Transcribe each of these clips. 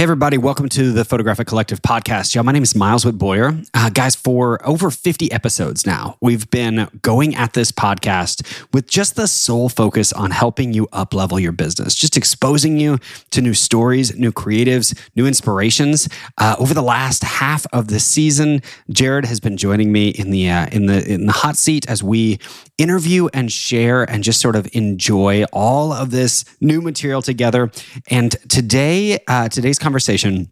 Hey, everybody, welcome to the Photographic Collective podcast. Y'all, my name is Miles Witt Boyer. Uh, guys, for over 50 episodes now, we've been going at this podcast with just the sole focus on helping you up level your business, just exposing you to new stories, new creatives, new inspirations. Uh, over the last half of the season, Jared has been joining me in the, uh, in the, in the hot seat as we interview and share and just sort of enjoy all of this new material together. And today, uh, today's conversation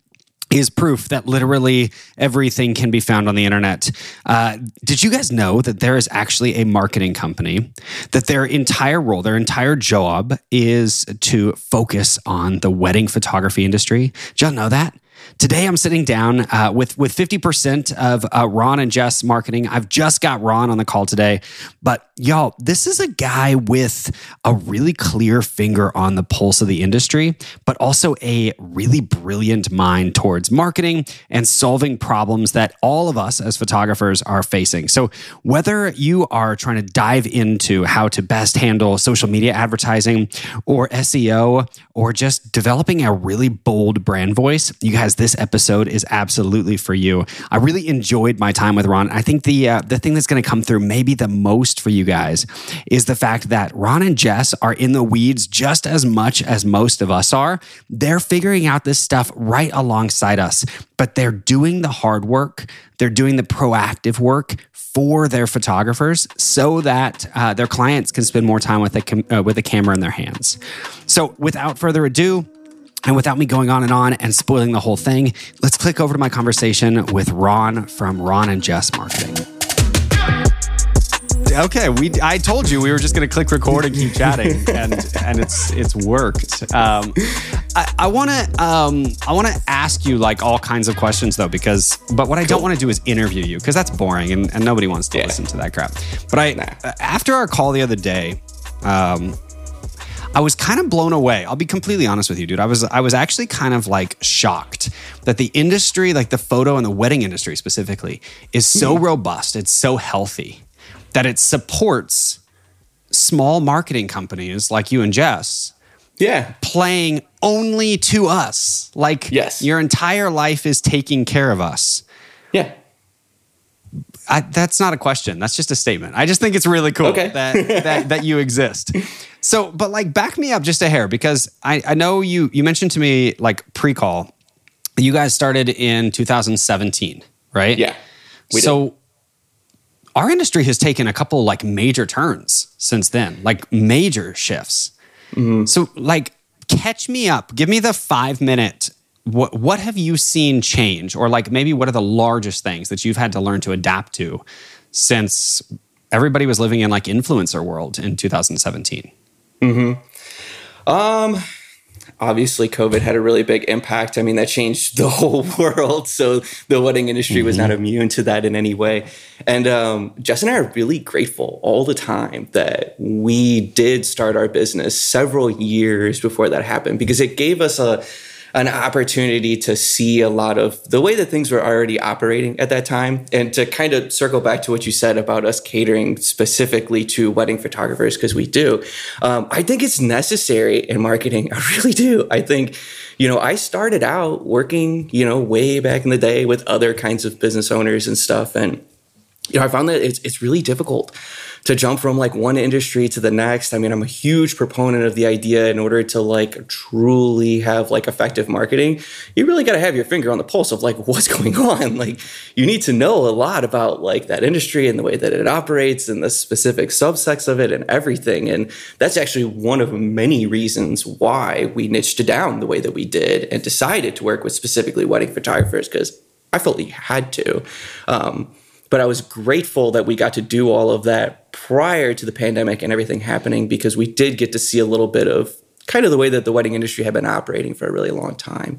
is proof that literally everything can be found on the internet. Uh, did you guys know that there is actually a marketing company that their entire role, their entire job is to focus on the wedding photography industry? Did y'all know that? Today, I'm sitting down uh, with with 50% of uh, Ron and Jess marketing. I've just got Ron on the call today, but y'all, this is a guy with a really clear finger on the pulse of the industry, but also a really brilliant mind towards marketing and solving problems that all of us as photographers are facing. So, whether you are trying to dive into how to best handle social media advertising or SEO or just developing a really bold brand voice, you guys, this episode is absolutely for you. I really enjoyed my time with Ron. I think the uh, the thing that's going to come through maybe the most for you guys is the fact that Ron and Jess are in the weeds just as much as most of us are. They're figuring out this stuff right alongside us, but they're doing the hard work. They're doing the proactive work for their photographers so that uh, their clients can spend more time with a, com- uh, with a camera in their hands. So, without further ado, and without me going on and on and spoiling the whole thing, let's click over to my conversation with Ron from Ron and Jess Marketing. Okay, we I told you we were just going to click record and keep chatting, and and it's it's worked. Um, I want to um, I want to ask you like all kinds of questions though, because but what I don't want to do is interview you because that's boring and, and nobody wants to yeah. listen to that crap. But I nah. after our call the other day, um, I was kind of blown away. I'll be completely honest with you, dude. I was I was actually kind of like shocked that the industry, like the photo and the wedding industry specifically, is so mm-hmm. robust. It's so healthy that it supports small marketing companies like you and Jess. Yeah. Playing only to us. Like yes. your entire life is taking care of us. Yeah. I, that's not a question. That's just a statement. I just think it's really cool okay. that, that that you exist. So, but like, back me up just a hair because I, I know you you mentioned to me like pre-call, you guys started in 2017, right? Yeah. so, did. our industry has taken a couple like major turns since then, like major shifts. Mm-hmm. So, like, catch me up. Give me the five minute what what have you seen change or like maybe what are the largest things that you've had to learn to adapt to since everybody was living in like influencer world in 2017 mm-hmm. um obviously covid had a really big impact i mean that changed the whole world so the wedding industry mm-hmm. was not mm-hmm. immune to that in any way and um, jess and i are really grateful all the time that we did start our business several years before that happened because it gave us a an opportunity to see a lot of the way that things were already operating at that time. And to kind of circle back to what you said about us catering specifically to wedding photographers, because we do, um, I think it's necessary in marketing. I really do. I think, you know, I started out working, you know, way back in the day with other kinds of business owners and stuff. And, you know, I found that it's, it's really difficult to jump from like one industry to the next. I mean, I'm a huge proponent of the idea in order to like truly have like effective marketing, you really got to have your finger on the pulse of like what's going on. Like you need to know a lot about like that industry and the way that it operates and the specific subsects of it and everything. And that's actually one of many reasons why we niched down the way that we did and decided to work with specifically wedding photographers because I felt we had to. Um, but I was grateful that we got to do all of that prior to the pandemic and everything happening because we did get to see a little bit of kind of the way that the wedding industry had been operating for a really long time.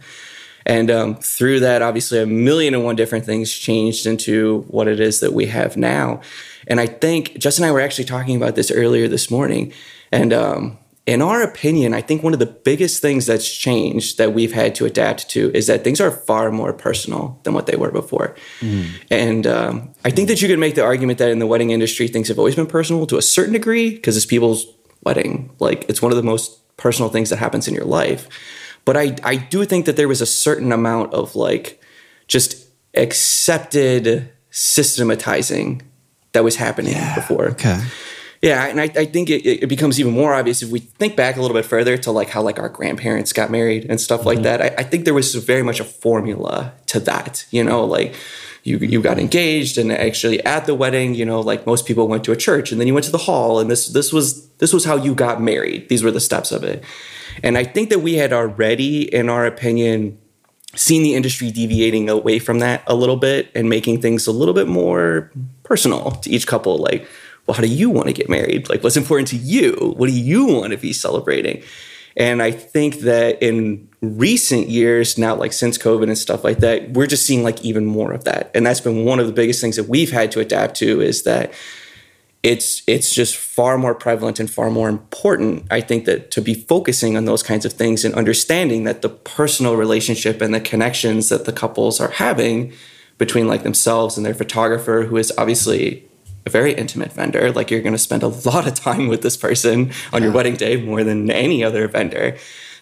And um, through that, obviously, a million and one different things changed into what it is that we have now. And I think Jess and I were actually talking about this earlier this morning. And um, in our opinion, I think one of the biggest things that's changed that we've had to adapt to is that things are far more personal than what they were before. Mm. And um, I think that you could make the argument that in the wedding industry, things have always been personal to a certain degree because it's people's wedding. Like it's one of the most personal things that happens in your life. But I I do think that there was a certain amount of like just accepted systematizing that was happening Yeah, before. Okay. Yeah, and I, I think it, it becomes even more obvious if we think back a little bit further to like how like our grandparents got married and stuff like mm-hmm. that. I, I think there was very much a formula to that. You know, like you you got engaged and actually at the wedding, you know, like most people went to a church and then you went to the hall and this this was this was how you got married. These were the steps of it. And I think that we had already, in our opinion, seen the industry deviating away from that a little bit and making things a little bit more personal to each couple. Like, well, how do you want to get married? Like, what's important to you? What do you want to be celebrating? And I think that in recent years, now, like since COVID and stuff like that, we're just seeing like even more of that. And that's been one of the biggest things that we've had to adapt to is that it's it's just far more prevalent and far more important i think that to be focusing on those kinds of things and understanding that the personal relationship and the connections that the couples are having between like themselves and their photographer who is obviously a very intimate vendor like you're going to spend a lot of time with this person on your wedding day more than any other vendor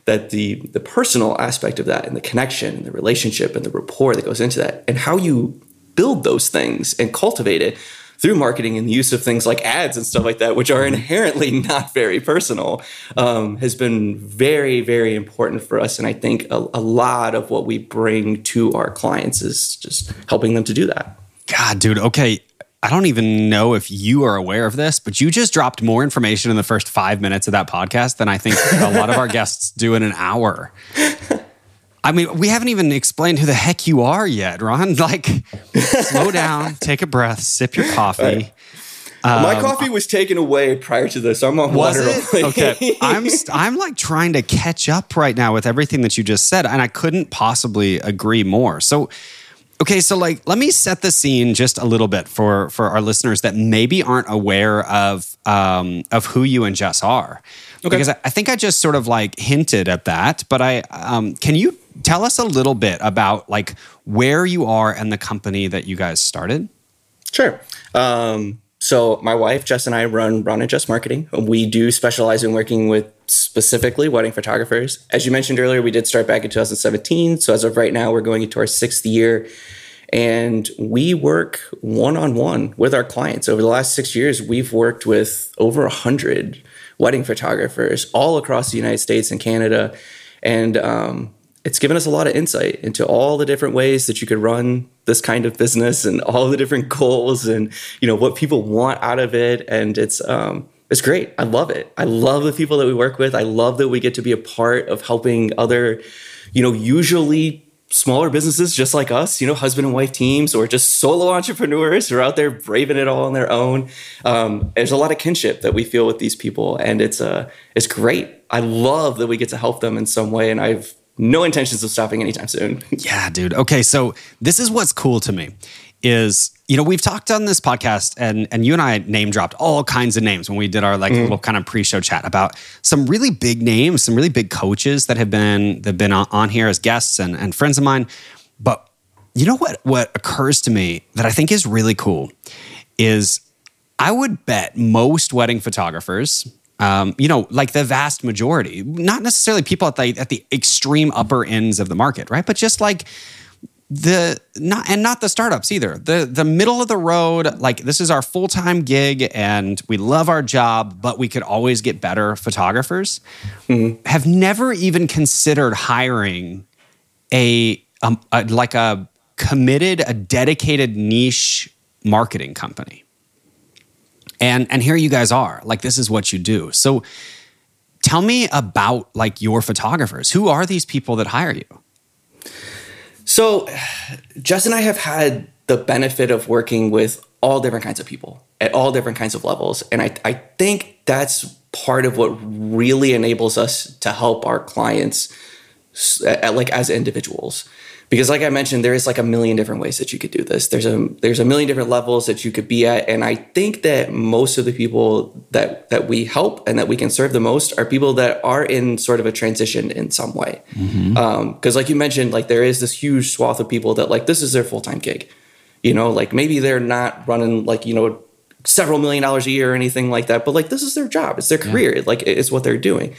that the the personal aspect of that and the connection and the relationship and the rapport that goes into that and how you build those things and cultivate it through marketing and the use of things like ads and stuff like that, which are inherently not very personal, um, has been very, very important for us. And I think a, a lot of what we bring to our clients is just helping them to do that. God, dude. Okay. I don't even know if you are aware of this, but you just dropped more information in the first five minutes of that podcast than I think a lot of our guests do in an hour. I mean, we haven't even explained who the heck you are yet, Ron. Like, slow down, take a breath, sip your coffee. My um, coffee was taken away prior to this. I'm on Was water it? Okay. I'm st- I'm like trying to catch up right now with everything that you just said, and I couldn't possibly agree more. So, okay, so like let me set the scene just a little bit for for our listeners that maybe aren't aware of um, of who you and Jess are, because I, I think I just sort of like hinted at that. But I um, can you tell us a little bit about like where you are and the company that you guys started? Sure. Um, so my wife Jess and I run Ron and Jess Marketing. We do specialize in working with specifically wedding photographers. As you mentioned earlier, we did start back in 2017. So as of right now, we're going into our sixth year. And we work one on one with our clients. Over the last six years, we've worked with over a hundred wedding photographers all across the United States and Canada. And um, it's given us a lot of insight into all the different ways that you could run this kind of business and all the different goals and you know what people want out of it. And it's um it's great. I love it. I love the people that we work with. I love that we get to be a part of helping other you know usually smaller businesses just like us you know husband and wife teams or just solo entrepreneurs who are out there braving it all on their own. Um, there's a lot of kinship that we feel with these people. And it's uh it's great. I love that we get to help them in some way. And i've no intentions of stopping anytime soon. Yeah, dude. Okay, so this is what's cool to me is you know we've talked on this podcast and and you and I name dropped all kinds of names when we did our like mm. little kind of pre-show chat about some really big names, some really big coaches that have been that have been on, on here as guests and and friends of mine. But you know what what occurs to me that I think is really cool is I would bet most wedding photographers um, you know, like the vast majority, not necessarily people at the at the extreme upper ends of the market, right? But just like the not and not the startups either. The the middle of the road, like this is our full time gig and we love our job, but we could always get better photographers. Have never even considered hiring a, um, a like a committed, a dedicated niche marketing company and and here you guys are like this is what you do so tell me about like your photographers who are these people that hire you So, Jess and I have had the benefit of working with all different kinds of people at all different kinds of levels. And I, I think that's part of what really enables us to help our clients like as individuals. Because like I mentioned, there is like a million different ways that you could do this. There's a there's a million different levels that you could be at. And I think that most of the people that that we help and that we can serve the most are people that are in sort of a transition in some way. Mm-hmm. Um, because like you mentioned like there is this huge swath of people that like this is their full-time gig. You know like maybe they're not running like you know several million dollars a year or anything like that but like this is their job. It's their career. Like it's what they're doing.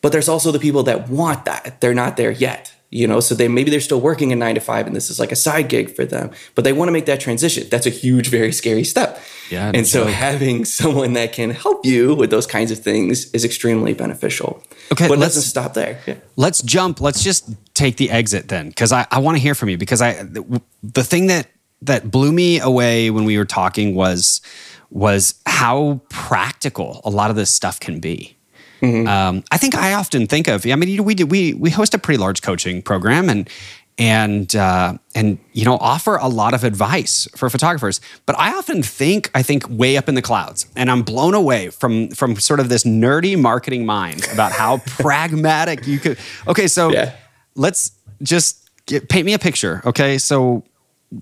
But there's also the people that want that. They're not there yet you know so they maybe they're still working a nine to five and this is like a side gig for them but they want to make that transition. That's a huge very scary step. Yeah and so having someone that can help you with those kinds of things is extremely beneficial. Okay but let's stop there. Yeah. let's jump let's just take the exit then because i, I want to hear from you because i the thing that that blew me away when we were talking was was how practical a lot of this stuff can be Mm-hmm. Um, I think I often think of. I mean, you know, we do we we host a pretty large coaching program and and uh, and you know offer a lot of advice for photographers. But I often think I think way up in the clouds, and I'm blown away from from sort of this nerdy marketing mind about how pragmatic you could. Okay, so yeah. let's just get, paint me a picture. Okay, so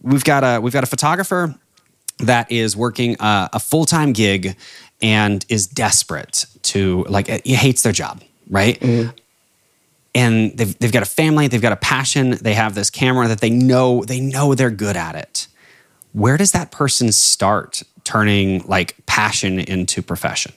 we've got a we've got a photographer that is working a, a full time gig and is desperate to like he hates their job, right? Mm-hmm. And they've they've got a family, they've got a passion, they have this camera that they know they know they're good at it. Where does that person start turning like passion into profession?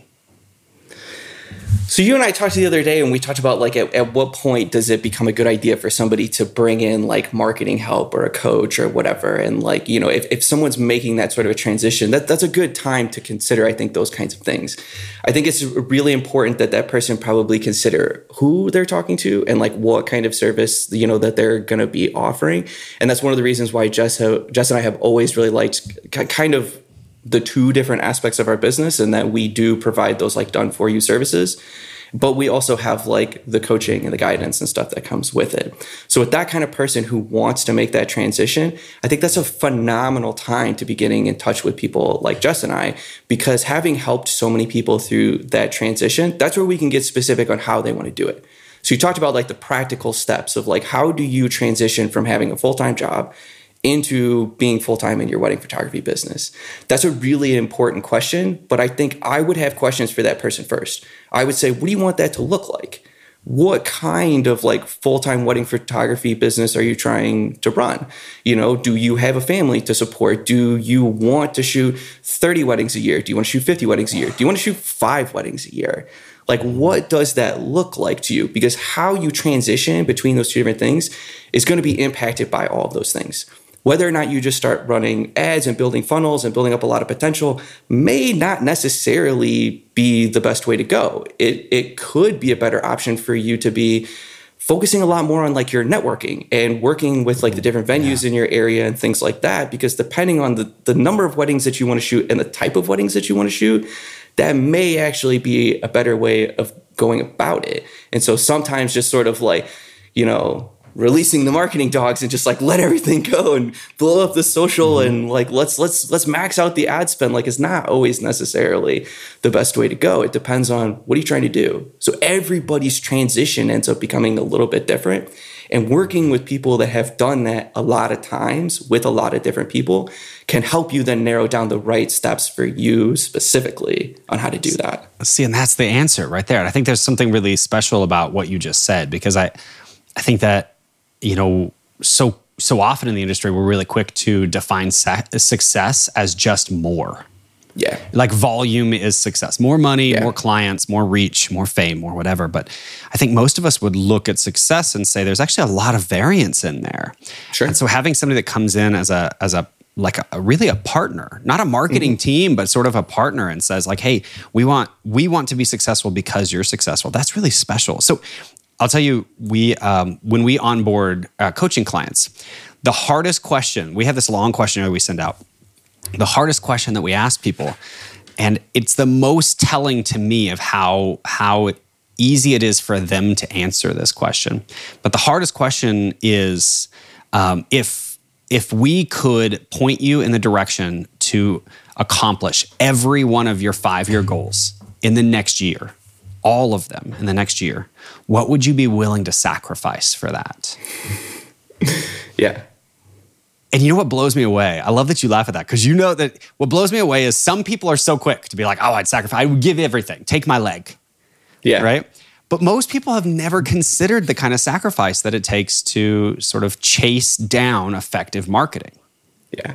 So you and I talked the other day, and we talked about like at, at, what point does it become a good idea for somebody to bring in like marketing help or a coach or whatever, and like you know if, if someone's making that sort of a transition, that that's a good time to consider. I think those kinds of things. I think it's really important that that person probably consider who they're talking to and like what kind of service you know that they're going to be offering, and that's one of the reasons why Jess uh, Jess and I have always really liked kind of the two different aspects of our business and that we do provide those like done for you services but we also have like the coaching and the guidance and stuff that comes with it. So with that kind of person who wants to make that transition, I think that's a phenomenal time to be getting in touch with people like Jess and I because having helped so many people through that transition, that's where we can get specific on how they want to do it. So you talked about like the practical steps of like how do you transition from having a full-time job into being full time in your wedding photography business? That's a really important question, but I think I would have questions for that person first. I would say, what do you want that to look like? What kind of like full time wedding photography business are you trying to run? You know, do you have a family to support? Do you want to shoot 30 weddings a year? Do you want to shoot 50 weddings a year? Do you want to shoot five weddings a year? Like, what does that look like to you? Because how you transition between those two different things is going to be impacted by all of those things whether or not you just start running ads and building funnels and building up a lot of potential may not necessarily be the best way to go. It, it could be a better option for you to be focusing a lot more on like your networking and working with like the different mm-hmm. venues yeah. in your area and things like that because depending on the, the number of weddings that you want to shoot and the type of weddings that you want to shoot that may actually be a better way of going about it and so sometimes just sort of like you know releasing the marketing dogs and just like let everything go and blow up the social mm-hmm. and like let's let's let's max out the ad spend. Like it's not always necessarily the best way to go. It depends on what are you trying to do. So everybody's transition ends up becoming a little bit different. And working with people that have done that a lot of times with a lot of different people can help you then narrow down the right steps for you specifically on how to do that. See and that's the answer right there. And i think there's something really special about what you just said because i i think that you know, so so often in the industry, we're really quick to define success as just more. Yeah. Like volume is success. More money, yeah. more clients, more reach, more fame, more whatever. But I think most of us would look at success and say there's actually a lot of variance in there. Sure. And so having somebody that comes in as a as a like a, really a partner, not a marketing mm-hmm. team, but sort of a partner and says like, "Hey, we want we want to be successful because you're successful." That's really special. So I'll tell you, we um, when we onboard uh, coaching clients, the hardest question we have this long questionnaire we send out. The hardest question that we ask people, and it's the most telling to me of how how easy it is for them to answer this question. But the hardest question is um, if if we could point you in the direction to accomplish every one of your five year goals in the next year all of them in the next year, what would you be willing to sacrifice for that? yeah. And you know what blows me away? I love that you laugh at that because you know that what blows me away is some people are so quick to be like, oh, I'd sacrifice, I would give everything, take my leg. Yeah. Right. But most people have never considered the kind of sacrifice that it takes to sort of chase down effective marketing. Yeah.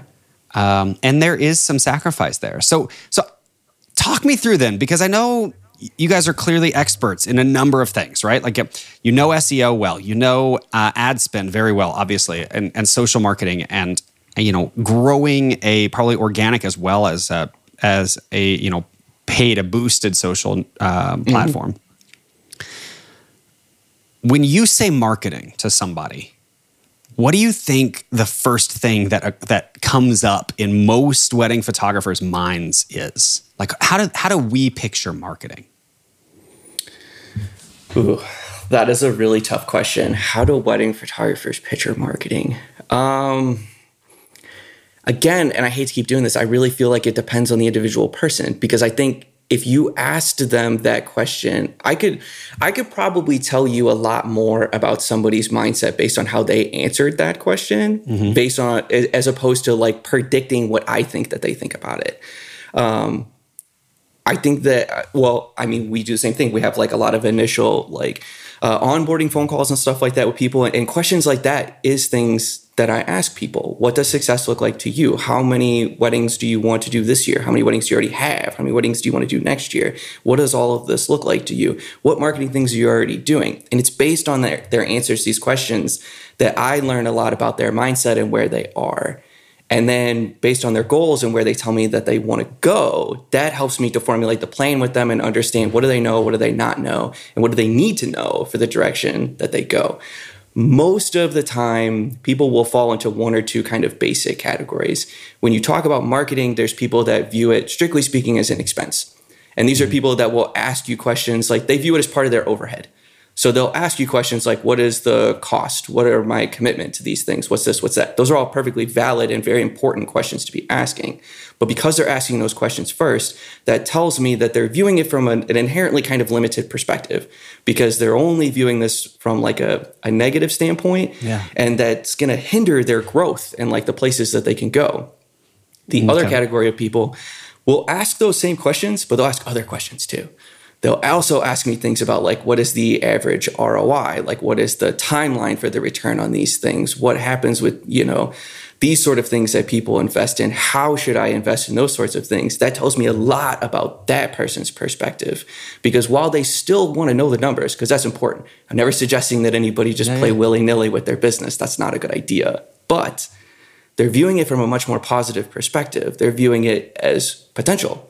Um, and there is some sacrifice there. So, so talk me through then, because I know you guys are clearly experts in a number of things, right? Like you know SEO well, you know uh, ad spend very well, obviously, and, and social marketing, and you know growing a probably organic as well as a, as a you know paid a boosted social uh, platform. Mm-hmm. When you say marketing to somebody, what do you think the first thing that uh, that comes up in most wedding photographers' minds is? Like how do how do we picture marketing? Ooh, that is a really tough question. How do wedding photographers picture marketing? Um, again, and I hate to keep doing this, I really feel like it depends on the individual person because I think if you asked them that question, I could I could probably tell you a lot more about somebody's mindset based on how they answered that question, mm-hmm. based on as opposed to like predicting what I think that they think about it. Um, I think that well, I mean, we do the same thing. We have like a lot of initial like uh, onboarding phone calls and stuff like that with people, and, and questions like that is things that I ask people. What does success look like to you? How many weddings do you want to do this year? How many weddings do you already have? How many weddings do you want to do next year? What does all of this look like to you? What marketing things are you already doing? And it's based on their, their answers to these questions that I learn a lot about their mindset and where they are. And then based on their goals and where they tell me that they want to go, that helps me to formulate the plan with them and understand what do they know, what do they not know, and what do they need to know for the direction that they go most of the time people will fall into one or two kind of basic categories. When you talk about marketing, there's people that view it strictly speaking as an expense. And these are mm-hmm. people that will ask you questions like they view it as part of their overhead. So they'll ask you questions like, what is the cost? What are my commitment to these things? What's this? What's that? Those are all perfectly valid and very important questions to be asking. But because they're asking those questions first, that tells me that they're viewing it from an, an inherently kind of limited perspective because they're only viewing this from like a, a negative standpoint. Yeah. And that's going to hinder their growth and like the places that they can go. The okay. other category of people will ask those same questions, but they'll ask other questions too they'll also ask me things about like what is the average ROI? Like what is the timeline for the return on these things? What happens with, you know, these sort of things that people invest in? How should I invest in those sorts of things? That tells me a lot about that person's perspective. Because while they still want to know the numbers, because that's important, I'm never suggesting that anybody just yeah, play yeah. willy nilly with their business. That's not a good idea. But they're viewing it from a much more positive perspective. They're viewing it as potential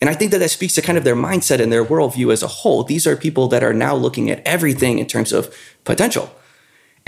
and I think that that speaks to kind of their mindset and their worldview as a whole. These are people that are now looking at everything in terms of potential.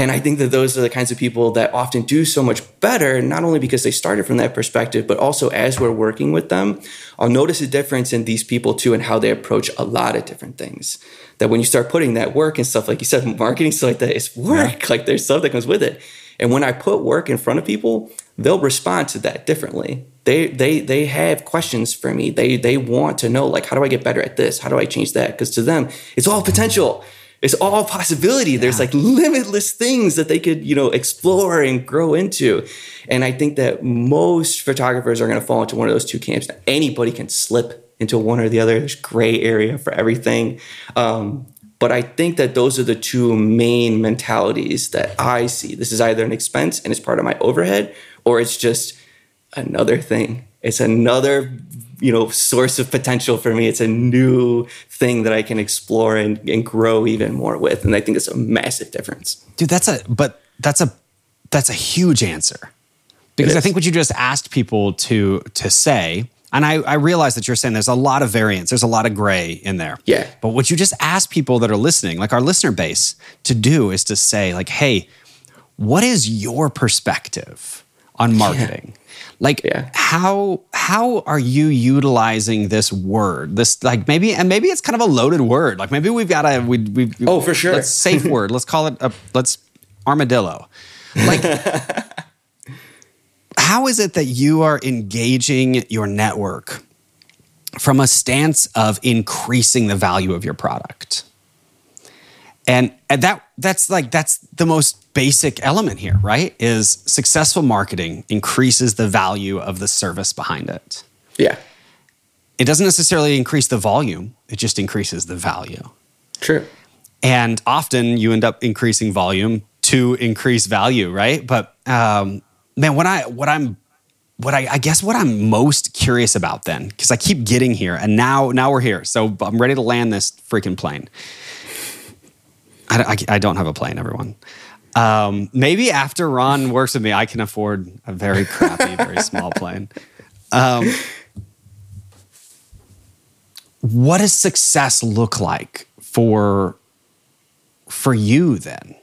And I think that those are the kinds of people that often do so much better, not only because they started from that perspective, but also as we're working with them, I'll notice a difference in these people too and how they approach a lot of different things. That when you start putting that work and stuff, like you said, marketing stuff like that, it's work. Yeah. Like there's stuff that comes with it. And when I put work in front of people, they'll respond to that differently. They they they have questions for me. They they want to know like how do I get better at this? How do I change that? Because to them, it's all potential. It's all possibility. Yeah. There's like limitless things that they could, you know, explore and grow into. And I think that most photographers are going to fall into one of those two camps. Anybody can slip into one or the other. There's gray area for everything. Um, but I think that those are the two main mentalities that I see. This is either an expense and it's part of my overhead, or it's just another thing. It's another, you know, source of potential for me. It's a new thing that I can explore and, and grow even more with. And I think it's a massive difference. Dude, that's a but that's a that's a huge answer. Because I think what you just asked people to to say and I, I realize that you're saying there's a lot of variance, there's a lot of gray in there. Yeah. But what you just ask people that are listening, like our listener base, to do is to say, like, hey, what is your perspective on marketing? Yeah. Like yeah. how how are you utilizing this word? This like maybe and maybe it's kind of a loaded word. Like maybe we've got a we we oh for sure let's safe word. Let's call it a let's armadillo. Like how is it that you are engaging your network from a stance of increasing the value of your product? And, and that that's like that's the most basic element here, right? Is successful marketing increases the value of the service behind it. Yeah. It doesn't necessarily increase the volume, it just increases the value. True. And often you end up increasing volume to increase value, right? But um, man, what I what I'm what I, I guess what I'm most curious about then, because I keep getting here, and now now we're here, so I'm ready to land this freaking plane. I, I, I don't have a plane, everyone. Um, maybe after Ron works with me, I can afford a very crappy, very small plane. Um, what does success look like for for you then?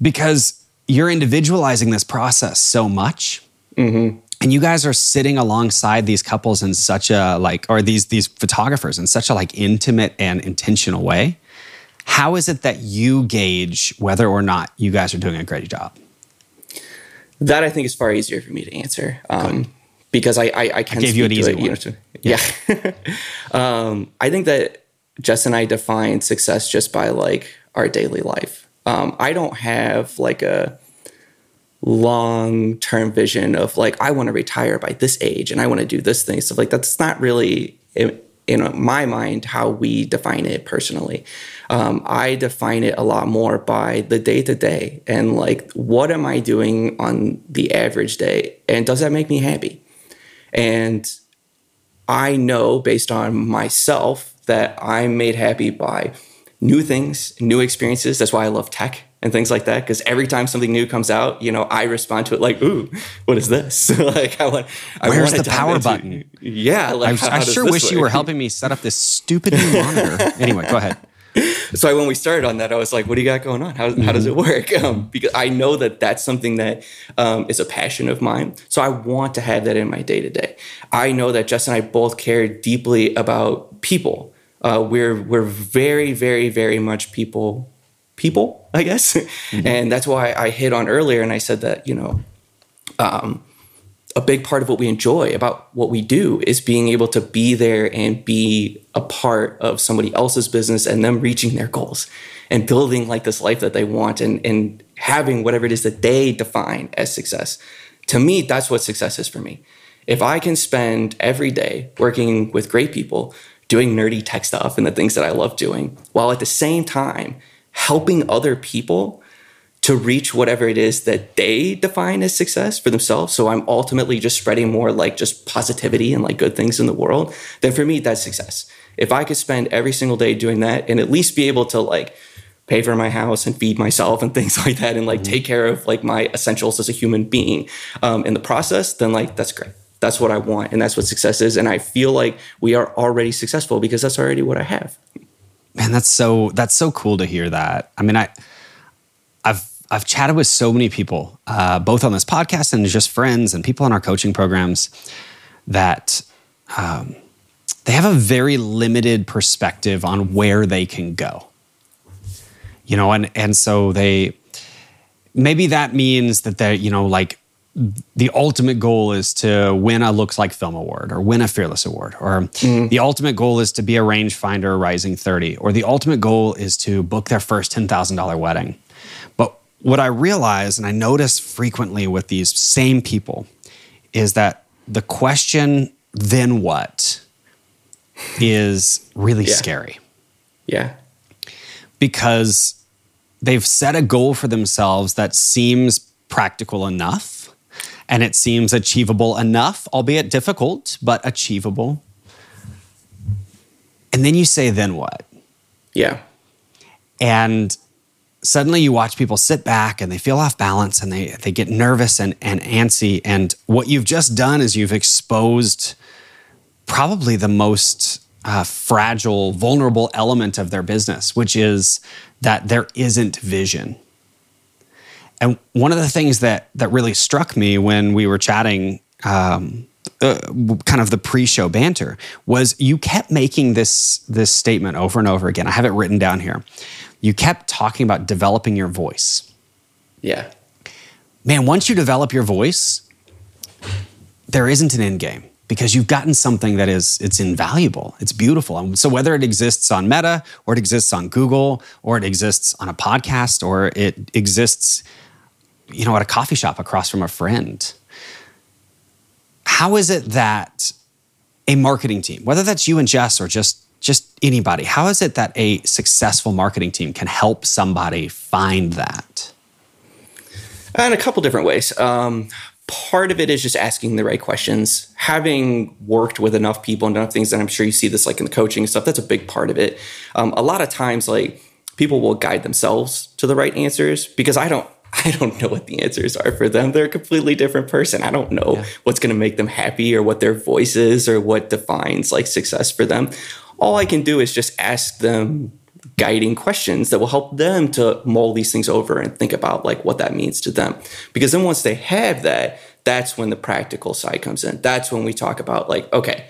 Because you're individualizing this process so much. Mm-hmm. And you guys are sitting alongside these couples in such a like, or these these photographers in such a like intimate and intentional way. How is it that you gauge whether or not you guys are doing a great job? That I think is far easier for me to answer. Um, because I I, I can I gave you an easy it, one. You know, to, yeah. yeah. um, I think that Jess and I define success just by like our daily life. Um, I don't have like a long term vision of like I want to retire by this age and I want to do this thing. So like that's not really in, my mind how we define it personally. Um, I define it a lot more by the day to day and like what am I doing on the average day and does that make me happy? And I know based on myself that I'm made happy by new things, new experiences. That's why I love tech and things like that. Because every time something new comes out, you know, I respond to it like, "Ooh, what is this?" like, I want. I Where's the power into, button? Yeah, like, I, I sure wish work? you were helping me set up this stupid new monitor. anyway, go ahead. so when we started on that, I was like, "What do you got going on? How, mm-hmm. how does it work?" Um, because I know that that's something that um, is a passion of mine. So I want to have that in my day to day. I know that Jess and I both care deeply about people. Uh, we're we're very very very much people people, I guess, mm-hmm. and that's why I hit on earlier and I said that you know. Um, a big part of what we enjoy about what we do is being able to be there and be a part of somebody else's business and them reaching their goals and building like this life that they want and, and having whatever it is that they define as success. To me, that's what success is for me. If I can spend every day working with great people, doing nerdy tech stuff and the things that I love doing, while at the same time helping other people to reach whatever it is that they define as success for themselves. So I'm ultimately just spreading more like just positivity and like good things in the world. Then for me, that's success. If I could spend every single day doing that and at least be able to like pay for my house and feed myself and things like that and like mm-hmm. take care of like my essentials as a human being um, in the process, then like that's great. That's what I want. And that's what success is. And I feel like we are already successful because that's already what I have. Man, that's so that's so cool to hear that. I mean, I I've I've chatted with so many people, uh, both on this podcast and just friends and people in our coaching programs, that um, they have a very limited perspective on where they can go. You know, and and so they maybe that means that they, you know, like the ultimate goal is to win a Looks Like Film award or win a Fearless award or mm. the ultimate goal is to be a Rangefinder rising 30 or the ultimate goal is to book their first $10,000 wedding But what I realize and I notice frequently with these same people is that the question, then what, is really yeah. scary. Yeah. Because they've set a goal for themselves that seems practical enough and it seems achievable enough, albeit difficult, but achievable. And then you say, then what? Yeah. And suddenly you watch people sit back and they feel off balance and they, they get nervous and, and antsy. And what you've just done is you've exposed probably the most uh, fragile, vulnerable element of their business, which is that there isn't vision. And one of the things that that really struck me when we were chatting, um, uh, kind of the pre-show banter, was you kept making this this statement over and over again. I have it written down here you kept talking about developing your voice. Yeah. Man, once you develop your voice, there isn't an end game because you've gotten something that is it's invaluable it's beautiful and so whether it exists on Meta or it exists on Google or it exists on a podcast or it exists you know at a coffee shop across from a friend how is it that a marketing team whether that's you and Jess or just just anybody, how is it that a successful marketing team can help somebody find that? In a couple different ways. Um, part of it is just asking the right questions. Having worked with enough people and enough things, and I'm sure you see this like in the coaching stuff, that's a big part of it. Um, a lot of times, like people will guide themselves to the right answers because I don't I don't know what the answers are for them. They're a completely different person. I don't know yeah. what's going to make them happy or what their voice is or what defines like success for them. All I can do is just ask them guiding questions that will help them to mull these things over and think about like what that means to them. Because then once they have that, that's when the practical side comes in. That's when we talk about like, okay,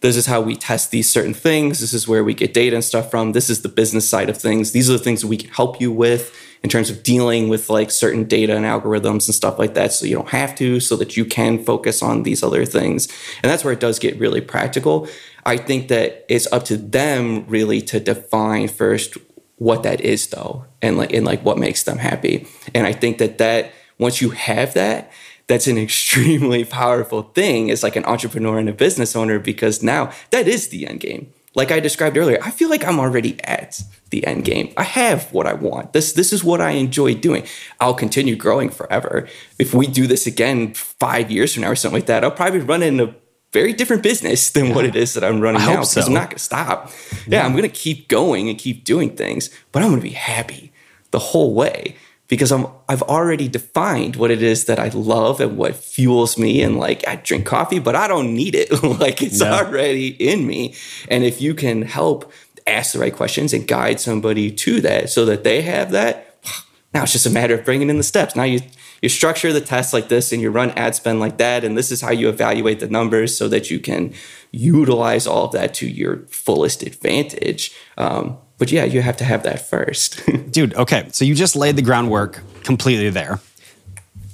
this is how we test these certain things. This is where we get data and stuff from. This is the business side of things. These are the things that we can help you with in terms of dealing with like certain data and algorithms and stuff like that. So you don't have to, so that you can focus on these other things. And that's where it does get really practical. I think that it's up to them really to define first what that is though and like and like what makes them happy. And I think that that once you have that, that's an extremely powerful thing as like an entrepreneur and a business owner because now that is the end game like I described earlier, I feel like I'm already at the end game. I have what I want. This this is what I enjoy doing. I'll continue growing forever. If we do this again five years from now or something like that, I'll probably run in a very different business than yeah. what it is that I'm running I now. Because so. I'm not gonna stop. Yeah. yeah, I'm gonna keep going and keep doing things, but I'm gonna be happy the whole way because I'm I've already defined what it is that I love and what fuels me and like I drink coffee but I don't need it. Like it's no. already in me. And if you can help ask the right questions and guide somebody to that so that they have that now it's just a matter of bringing in the steps. Now you you structure the test like this and you run ad spend like that. And this is how you evaluate the numbers so that you can utilize all of that to your fullest advantage. Um, but yeah, you have to have that first. Dude, okay. So you just laid the groundwork completely there.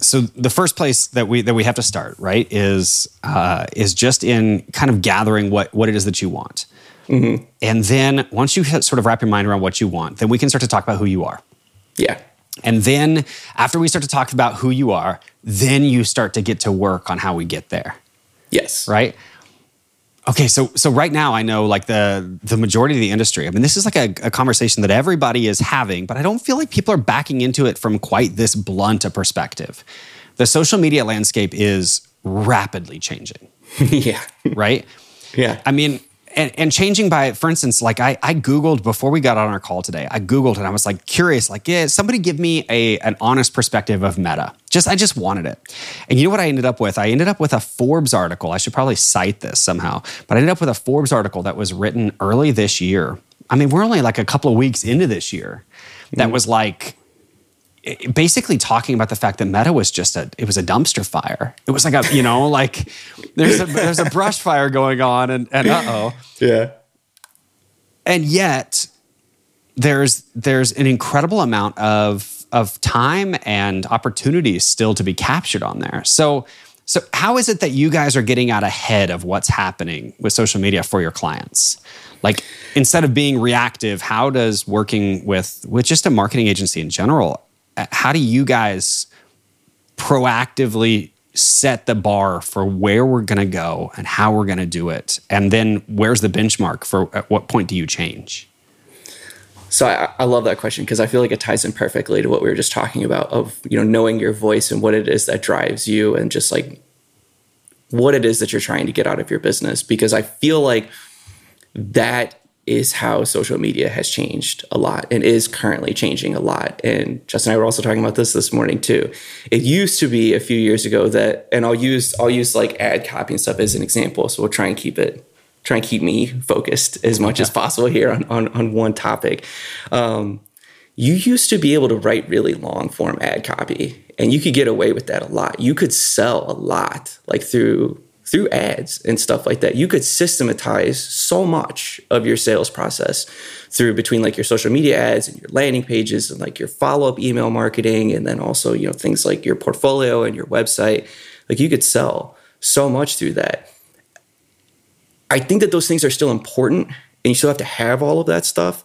So the first place that we that we have to start, right, is uh, is just in kind of gathering what what it is that you want. Mm-hmm. And then once you sort of wrap your mind around what you want, then we can start to talk about who you are. Yeah. And then after we start to talk about who you are, then you start to get to work on how we get there. Yes. Right? Okay, so so right now I know like the the majority of the industry. I mean, this is like a, a, conversation that everybody is having, but I don't feel like people are backing into it from quite this blunt a perspective. The social media landscape is rapidly changing. yeah. Right? Yeah. I mean, and, and changing by, for instance, like I, I Googled before we got on our call today, I Googled and I was like curious, like, yeah, somebody give me a, an honest perspective of meta. Just, I just wanted it. And you know what I ended up with? I ended up with a Forbes article. I should probably cite this somehow, but I ended up with a Forbes article that was written early this year. I mean, we're only like a couple of weeks into this year that mm. was like, basically talking about the fact that Meta was just a it was a dumpster fire. It was like a you know like there's a there's a brush fire going on and and uh oh yeah, and yet there's there's an incredible amount of of time and opportunities still to be captured on there. So so how is it that you guys are getting out ahead of what's happening with social media for your clients? Like instead of being reactive, how does working with with just a marketing agency in general how do you guys proactively set the bar for where we're going to go and how we're going to do it? And then where's the benchmark for at what point do you change? So I, I love that question because I feel like it ties in perfectly to what we were just talking about of you know knowing your voice and what it is that drives you and just like what it is that you're trying to get out of your business. Because I feel like that is how social media has changed a lot and is currently changing a lot. And Jess and I were also talking about this this morning too. It used to be a few years ago that, and I'll use I'll use like ad copy and stuff as an example. So we'll try and keep it try and keep me focused as much as possible here on on, on one topic. Um, you used to be able to write really long form ad copy and you could get away with that a lot. You could sell a lot like through through ads and stuff like that. You could systematize so much of your sales process through between like your social media ads and your landing pages and like your follow-up email marketing and then also, you know, things like your portfolio and your website. Like you could sell so much through that. I think that those things are still important and you still have to have all of that stuff.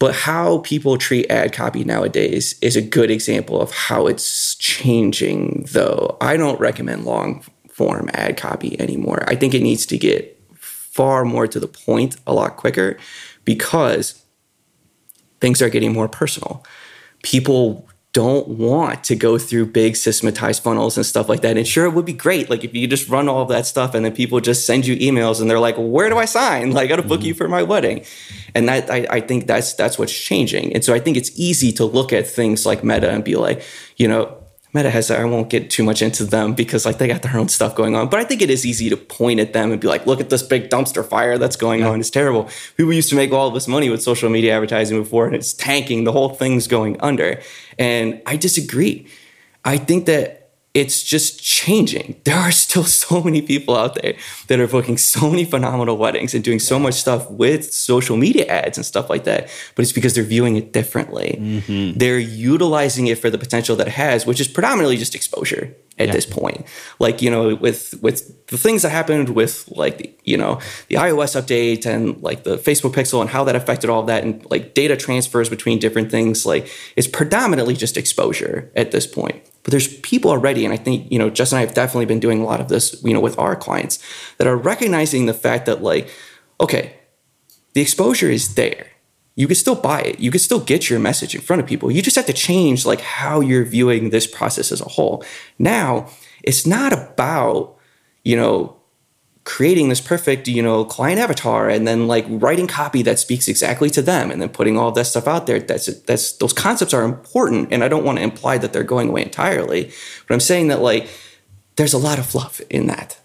But how people treat ad copy nowadays is a good example of how it's changing, though. I don't recommend long form ad copy anymore. I think it needs to get far more to the point a lot quicker because things are getting more personal. People don't want to go through big systematized funnels and stuff like that. And sure, it would be great. Like if you just run all of that stuff and then people just send you emails and they're like, where do I sign? Like I gotta book mm-hmm. you for my wedding. And that I, I think that's that's what's changing. And so I think it's easy to look at things like Meta and be like, you know, Meta has, I won't get too much into them because like they got their own stuff going on. But I think it is easy to point at them and be like, look at this big dumpster fire that's going yeah. on. It's terrible. People used to make all this money with social media advertising before and it's tanking. The whole thing's going under. And I disagree. I think that it's just changing. There are still so many people out there that are booking so many phenomenal weddings and doing so much stuff with social media ads and stuff like that. But it's because they're viewing it differently. Mm-hmm. They're utilizing it for the potential that it has, which is predominantly just exposure at yeah. this point. Like, you know, with with the things that happened with like, you know, the iOS update and like the Facebook Pixel and how that affected all of that and like data transfers between different things, like it's predominantly just exposure at this point. But there's people already, and I think, you know, Justin and I have definitely been doing a lot of this, you know, with our clients that are recognizing the fact that like, okay, the exposure is there you could still buy it. You could still get your message in front of people. You just have to change like how you're viewing this process as a whole. Now, it's not about, you know, creating this perfect, you know, client avatar and then like writing copy that speaks exactly to them and then putting all that stuff out there. That's that's those concepts are important and I don't want to imply that they're going away entirely, but I'm saying that like there's a lot of fluff in that.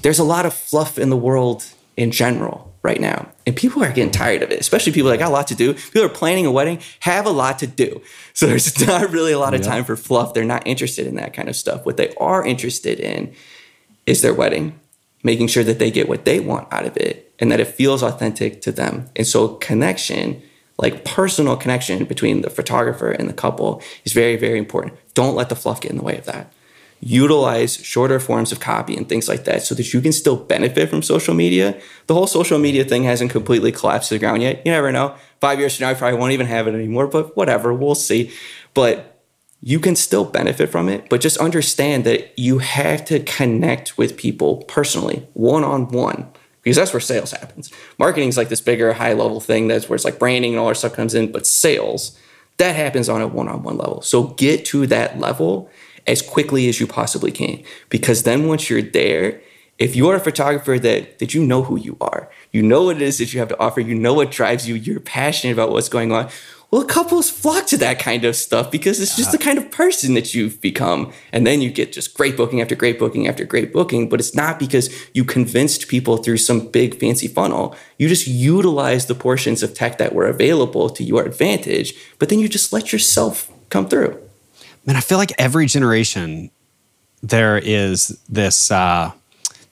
There's a lot of fluff in the world in general right now. And people are getting tired of it, especially people that got a lot to do. People are planning a wedding, have a lot to do. So there's not really a lot of time for fluff. They're not interested in that kind of stuff. What they are interested in is their wedding, making sure that they get what they want out of it and that it feels authentic to them. And so connection, like personal connection between the photographer and the couple is very, very important. Don't let the fluff get in the way of that utilize shorter forms of copy and things like that so that you can still benefit from social media. The whole social media thing hasn't completely collapsed to the ground yet. You never know. Five years from now, I probably won't even have it anymore, but whatever, we'll see. But you can still benefit from it, but just understand that you have to connect with people personally, one on one, because that's where sales happens. Marketing is like this bigger, high level thing that's where it's like branding and all that stuff comes in, but sales, that happens on a one on one level. So get to that level as quickly as you possibly can. Because then once you're there, if you're a photographer that that you know who you are, you know what it is that you have to offer, you know what drives you, you're passionate about what's going on. Well, couples flock to that kind of stuff because it's just the kind of person that you've become. And then you get just great booking after great booking after great booking. But it's not because you convinced people through some big fancy funnel. You just utilize the portions of tech that were available to your advantage, but then you just let yourself come through man, I feel like every generation there is this uh,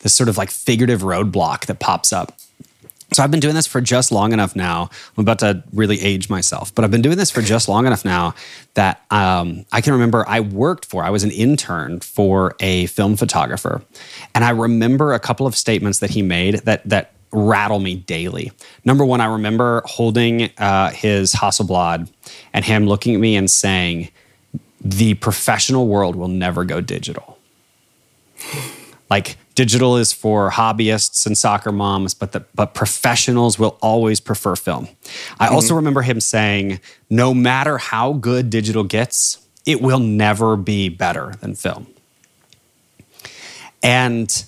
this sort of like figurative roadblock that pops up. So I've been doing this for just long enough now. I'm about to really age myself, but I've been doing this for just long enough now that um, I can remember I worked for, I was an intern for a film photographer. And I remember a couple of statements that he made that, that rattle me daily. Number one, I remember holding uh, his Hasselblad and him looking at me and saying, the professional world will never go digital. Like digital is for hobbyists and soccer moms, but the, but professionals will always prefer film. I mm-hmm. also remember him saying, no matter how good digital gets, it will never be better than film. And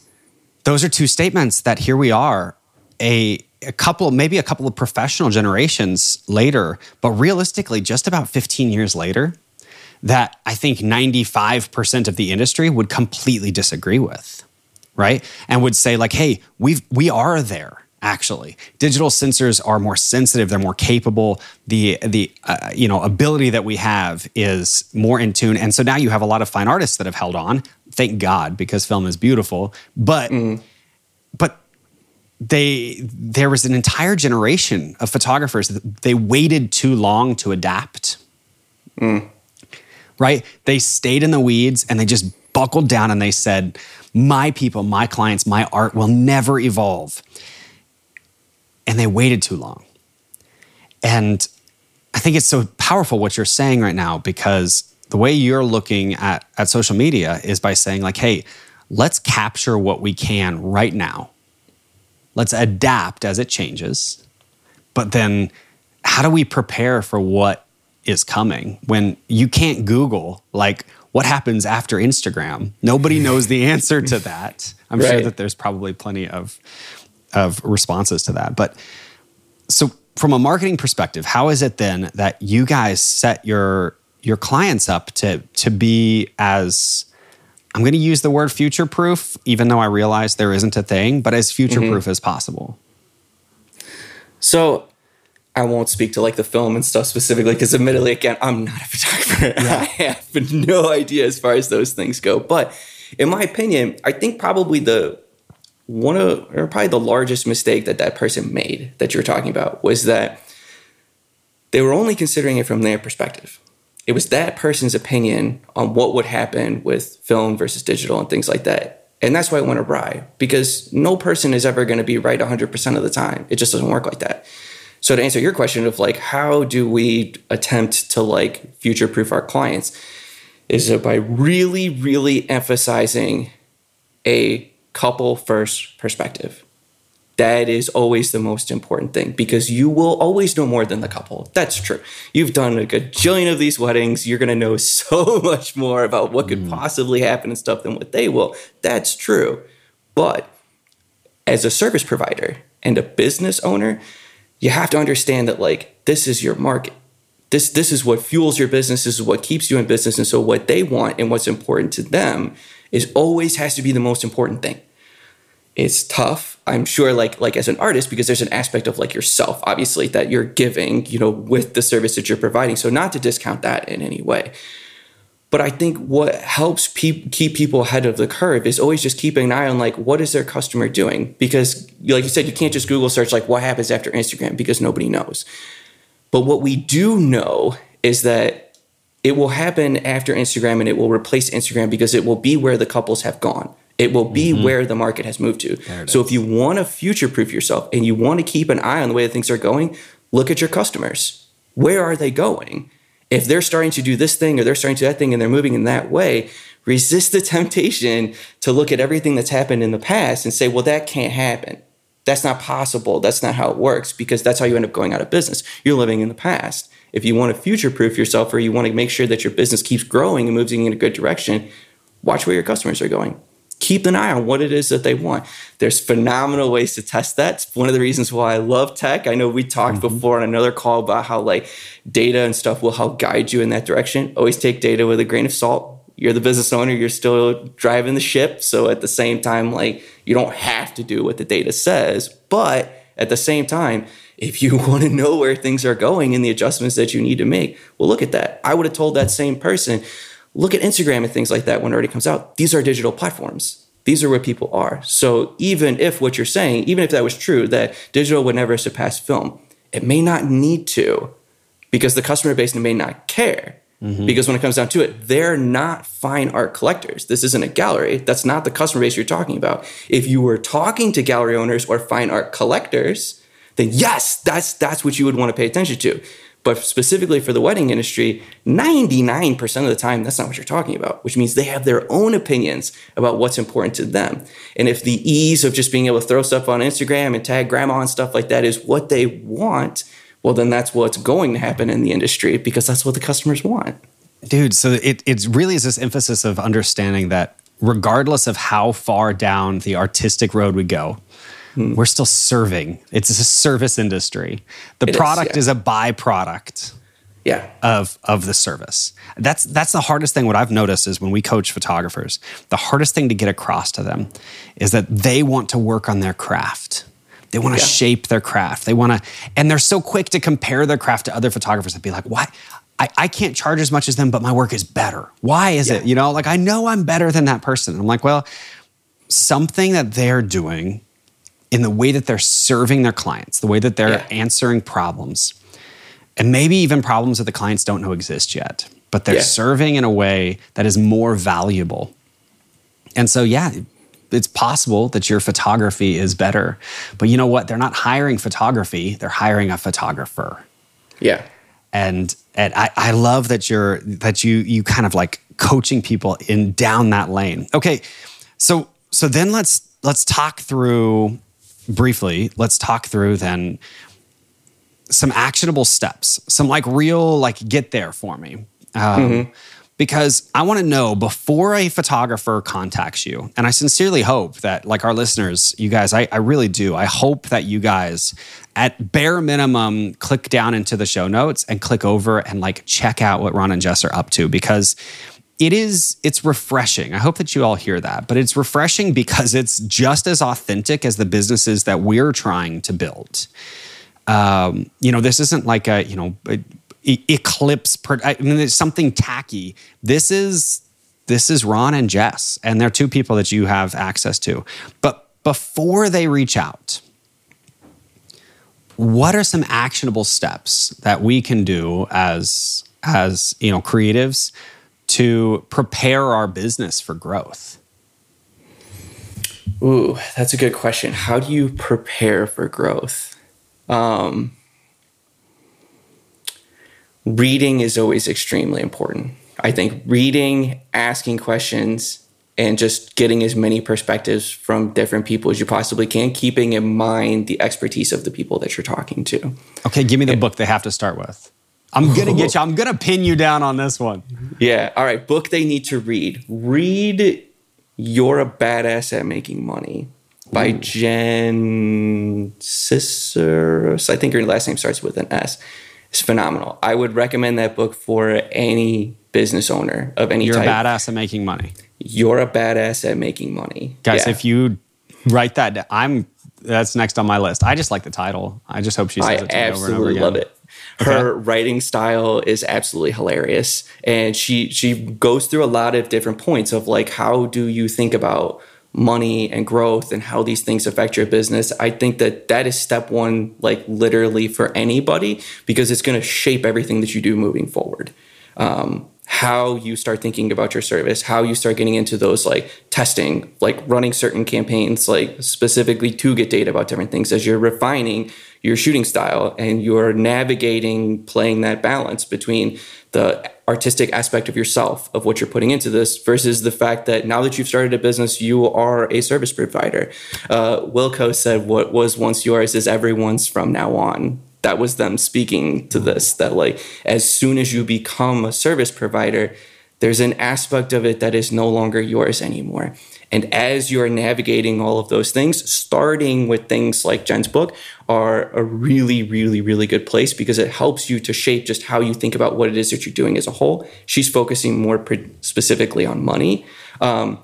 those are two statements that here we are, a, a couple, maybe a couple of professional generations later, but realistically, just about 15 years later, that I think 95% of the industry would completely disagree with, right? And would say like, "Hey, we've we are there." Actually, digital sensors are more sensitive. They're more capable. The the uh, you know ability that we have is more in tune. And so now you have a lot of fine artists that have held on. Thank God, because film is beautiful. But mm. but they there was an entire generation of photographers that they waited too long to adapt. Mm right? They stayed in the weeds and they just buckled down and they said, My people, my clients, my art will never evolve. And they waited too long. And I think it's so powerful what you're saying right now because the way you're looking at, at social media is by saying, like, hey, let's capture what we can right now. Let's adapt as it changes. But then, how do we prepare for what is coming when you can't Google like what happens after Instagram. Nobody knows the answer to that. I'm right. sure that there's probably plenty of of responses to that. But so from a marketing perspective, how is it then that you guys set your your clients up to to be as I'm going to use the word future proof, even though I realize there isn't a thing, but as future proof mm-hmm. as possible. So I won't speak to like the film and stuff specifically because admittedly, again, I'm not a photographer. Yeah. I have no idea as far as those things go. But in my opinion, I think probably the one of or probably the largest mistake that that person made that you're talking about was that they were only considering it from their perspective. It was that person's opinion on what would happen with film versus digital and things like that. And that's why it went awry because no person is ever going to be right 100% of the time. It just doesn't work like that. So to answer your question of like how do we attempt to like future proof our clients is by really really emphasizing a couple first perspective. That is always the most important thing because you will always know more than the couple. That's true. You've done a gajillion of these weddings. You're going to know so much more about what could mm. possibly happen and stuff than what they will. That's true. But as a service provider and a business owner, you have to understand that like this is your market. This this is what fuels your business. This is what keeps you in business. And so what they want and what's important to them is always has to be the most important thing it's tough i'm sure like like as an artist because there's an aspect of like yourself obviously that you're giving you know with the service that you're providing so not to discount that in any way but i think what helps pe- keep people ahead of the curve is always just keeping an eye on like what is their customer doing because like you said you can't just google search like what happens after instagram because nobody knows but what we do know is that it will happen after instagram and it will replace instagram because it will be where the couples have gone it will be mm-hmm. where the market has moved to. So is. if you want to future proof yourself and you want to keep an eye on the way that things are going, look at your customers. Where are they going? If they're starting to do this thing or they're starting to do that thing and they're moving in that way, resist the temptation to look at everything that's happened in the past and say, well, that can't happen. That's not possible. That's not how it works because that's how you end up going out of business. You're living in the past. If you want to future proof yourself or you want to make sure that your business keeps growing and moving in a good direction, watch where your customers are going keep an eye on what it is that they want. There's phenomenal ways to test that. It's one of the reasons why I love tech. I know we talked mm-hmm. before on another call about how like data and stuff will help guide you in that direction. Always take data with a grain of salt. You're the business owner, you're still driving the ship. So at the same time, like you don't have to do what the data says, but at the same time, if you want to know where things are going and the adjustments that you need to make, well, look at that. I would have told that same person, look at Instagram and things like that when it already comes out. These are digital platforms. These are where people are. So even if what you're saying, even if that was true, that digital would never surpass film, it may not need to because the customer base may not care. Mm-hmm. Because when it comes down to it, they're not fine art collectors. This isn't a gallery. That's not the customer base you're talking about. If you were talking to gallery owners or fine art collectors, then yes, that's that's what you would want to pay attention to. But specifically for the wedding industry, 99% of the time, that's not what you're talking about, which means they have their own opinions about what's important to them. And if the ease of just being able to throw stuff on Instagram and tag grandma and stuff like that is what they want, well, then that's what's going to happen in the industry because that's what the customers want. Dude, so it, it really is this emphasis of understanding that regardless of how far down the artistic road we go, Hmm. We're still serving. It's a service industry. The it product is, yeah. is, a byproduct. Yeah. Of of the service. That's that's the hardest thing. What I've noticed is when we coach photographers, the hardest thing to get across to them is that they want to work on their craft. They want to yeah. shape their craft. They want to, and they're so quick to compare their craft to other photographers and be like, why? I, I can't charge as much as them, but my work is better. Why is yeah. it? You know, like I know I'm better than that person. I'm like, well, something that they're doing in the way that they're serving their clients, the way that they're yeah. answering problems, and maybe even problems that the clients don't know exist yet, but they're yeah. serving in a way that is more valuable. And so, yeah, it's possible that your photography is better, but you know what? They're not hiring photography; they're hiring a photographer. Yeah, and and I, I love that you're that you you kind of like coaching people in down that lane. Okay, so so then let's let's talk through briefly, let's talk through then some actionable steps, some like real like get there for me. Um, mm-hmm. Because I want to know before a photographer contacts you, and I sincerely hope that, like our listeners, you guys, I, I really do. I hope that you guys, at bare minimum, click down into the show notes and click over and like check out what Ron and Jess are up to because it is it's refreshing. I hope that you all hear that but it's refreshing because it's just as authentic as the businesses that we're trying to build. Um, you know this isn't like a you know eclipse i mean it's something tacky. This is this is ron and jess and they're two people that you have access to. But before they reach out what are some actionable steps that we can do as as you know creatives to prepare our business for growth? Ooh, that's a good question. How do you prepare for growth? Um, reading is always extremely important. I think reading, asking questions, and just getting as many perspectives from different people as you possibly can, keeping in mind the expertise of the people that you're talking to. Okay, give me the book they have to start with. I'm gonna get you. I'm gonna pin you down on this one. Yeah. All right. Book they need to read. Read "You're a Badass at Making Money" by Ooh. Jen Sincero. I think her last name starts with an S. It's phenomenal. I would recommend that book for any business owner of any You're type. You're a badass at making money. You're a badass at making money, guys. Yeah. If you write that, down, I'm that's next on my list. I just like the title. I just hope she says I it to me over and over again. I absolutely love it. Her okay. writing style is absolutely hilarious, and she she goes through a lot of different points of like how do you think about money and growth and how these things affect your business. I think that that is step one, like literally for anybody, because it's going to shape everything that you do moving forward. Um, how you start thinking about your service, how you start getting into those like testing, like running certain campaigns, like specifically to get data about different things as you're refining your shooting style and you're navigating playing that balance between the artistic aspect of yourself of what you're putting into this versus the fact that now that you've started a business you are a service provider. Uh, wilco said what was once yours is everyone's from now on. That was them speaking to this that like as soon as you become a service provider there's an aspect of it that is no longer yours anymore and as you're navigating all of those things, starting with things like Jen's book are a really, really, really good place because it helps you to shape just how you think about what it is that you're doing as a whole. She's focusing more specifically on money. Um,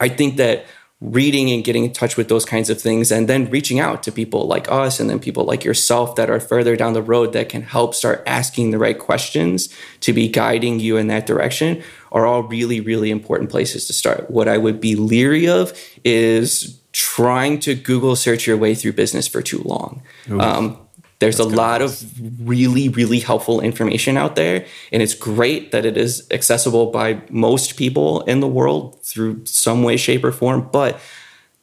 I think that reading and getting in touch with those kinds of things and then reaching out to people like us and then people like yourself that are further down the road that can help start asking the right questions to be guiding you in that direction are all really really important places to start. What i would be leery of is trying to google search your way through business for too long. Um, there's That's a lot of really, really helpful information out there. And it's great that it is accessible by most people in the world through some way, shape, or form. But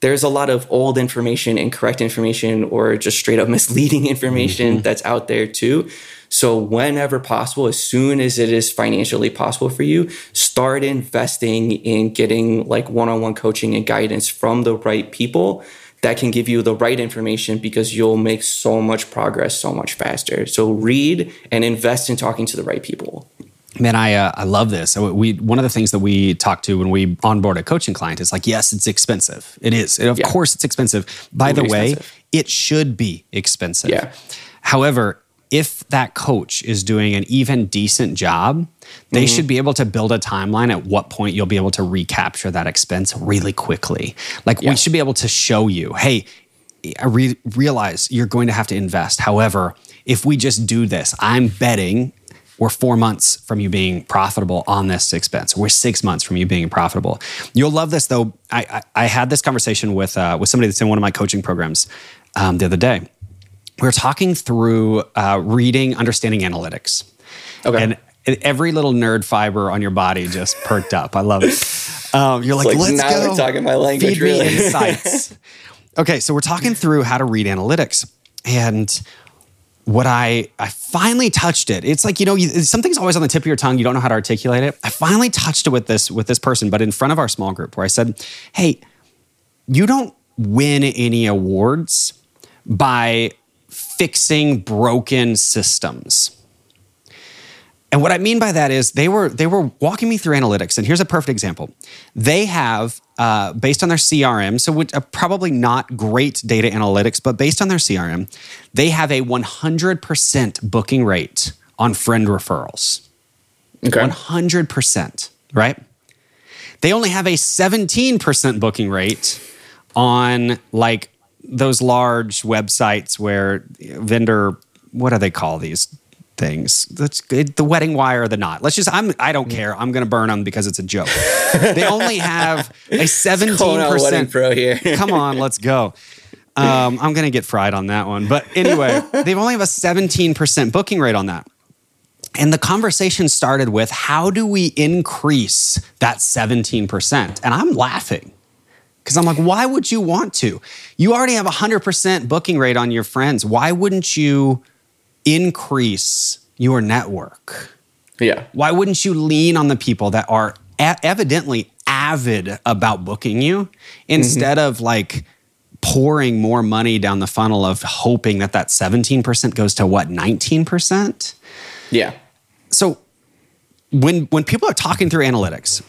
there's a lot of old information, incorrect information, or just straight up misleading information mm-hmm. that's out there too. So, whenever possible, as soon as it is financially possible for you, start investing in getting like one on one coaching and guidance from the right people that can give you the right information because you'll make so much progress so much faster. So read and invest in talking to the right people. Man, I uh, I love this. So we one of the things that we talk to when we onboard a coaching client is like, yes, it's expensive. It is. Of yeah. course, it's expensive. By the way, expensive. it should be expensive. Yeah. However, if that coach is doing an even decent job, they mm-hmm. should be able to build a timeline at what point you'll be able to recapture that expense really quickly. Like yeah. we should be able to show you, hey, I re- realize you're going to have to invest. However, if we just do this, I'm betting we're four months from you being profitable on this expense. We're six months from you being profitable. You'll love this though. I, I, I had this conversation with uh, with somebody that's in one of my coaching programs um, the other day we are talking through uh, reading, understanding analytics. Okay. And every little nerd fiber on your body just perked up. I love it. Um, you're like, like, let's go. We're talking my language. Feed really. me insights. okay, so we're talking through how to read analytics, and what I I finally touched it. It's like you know you, something's always on the tip of your tongue. You don't know how to articulate it. I finally touched it with this with this person, but in front of our small group, where I said, "Hey, you don't win any awards by fixing broken systems. And what I mean by that is they were they were walking me through analytics. And here's a perfect example. They have uh, based on their CRM, so which, uh, probably not great data analytics, but based on their CRM, they have a 100% booking rate on friend referrals. Okay. 100%, right? They only have a 17% booking rate on like those large websites where vendor, what do they call these? things. That's the WeddingWire or the knot. Let's just. I'm. I don't care. I'm going to burn them because it's a joke. they only have a 17 percent. Pro here. come on, let's go. Um, I'm going to get fried on that one. But anyway, they've only have a 17 percent booking rate on that. And the conversation started with how do we increase that 17%? And I'm laughing because I'm like, why would you want to? You already have a 100% booking rate on your friends. Why wouldn't you increase your network? Yeah. Why wouldn't you lean on the people that are evidently avid about booking you instead mm-hmm. of like pouring more money down the funnel of hoping that that 17% goes to what 19%? Yeah. So when when people are talking through analytics,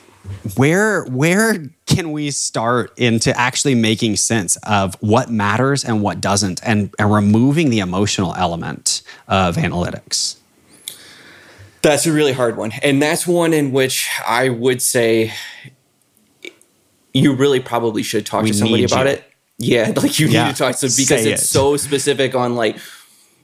where where can we start into actually making sense of what matters and what doesn't and, and removing the emotional element of analytics that's a really hard one and that's one in which i would say you really probably should talk we to somebody about you. it yeah like you yeah. need to talk to because it's it. so specific on like